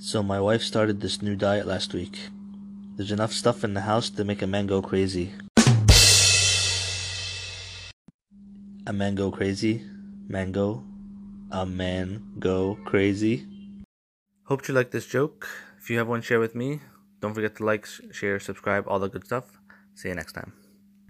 So my wife started this new diet last week. There's enough stuff in the house to make a man go crazy. A man go crazy? Mango? A man go crazy? Hope you like this joke. If you have one, share with me. Don't forget to like, share, subscribe, all the good stuff. See you next time.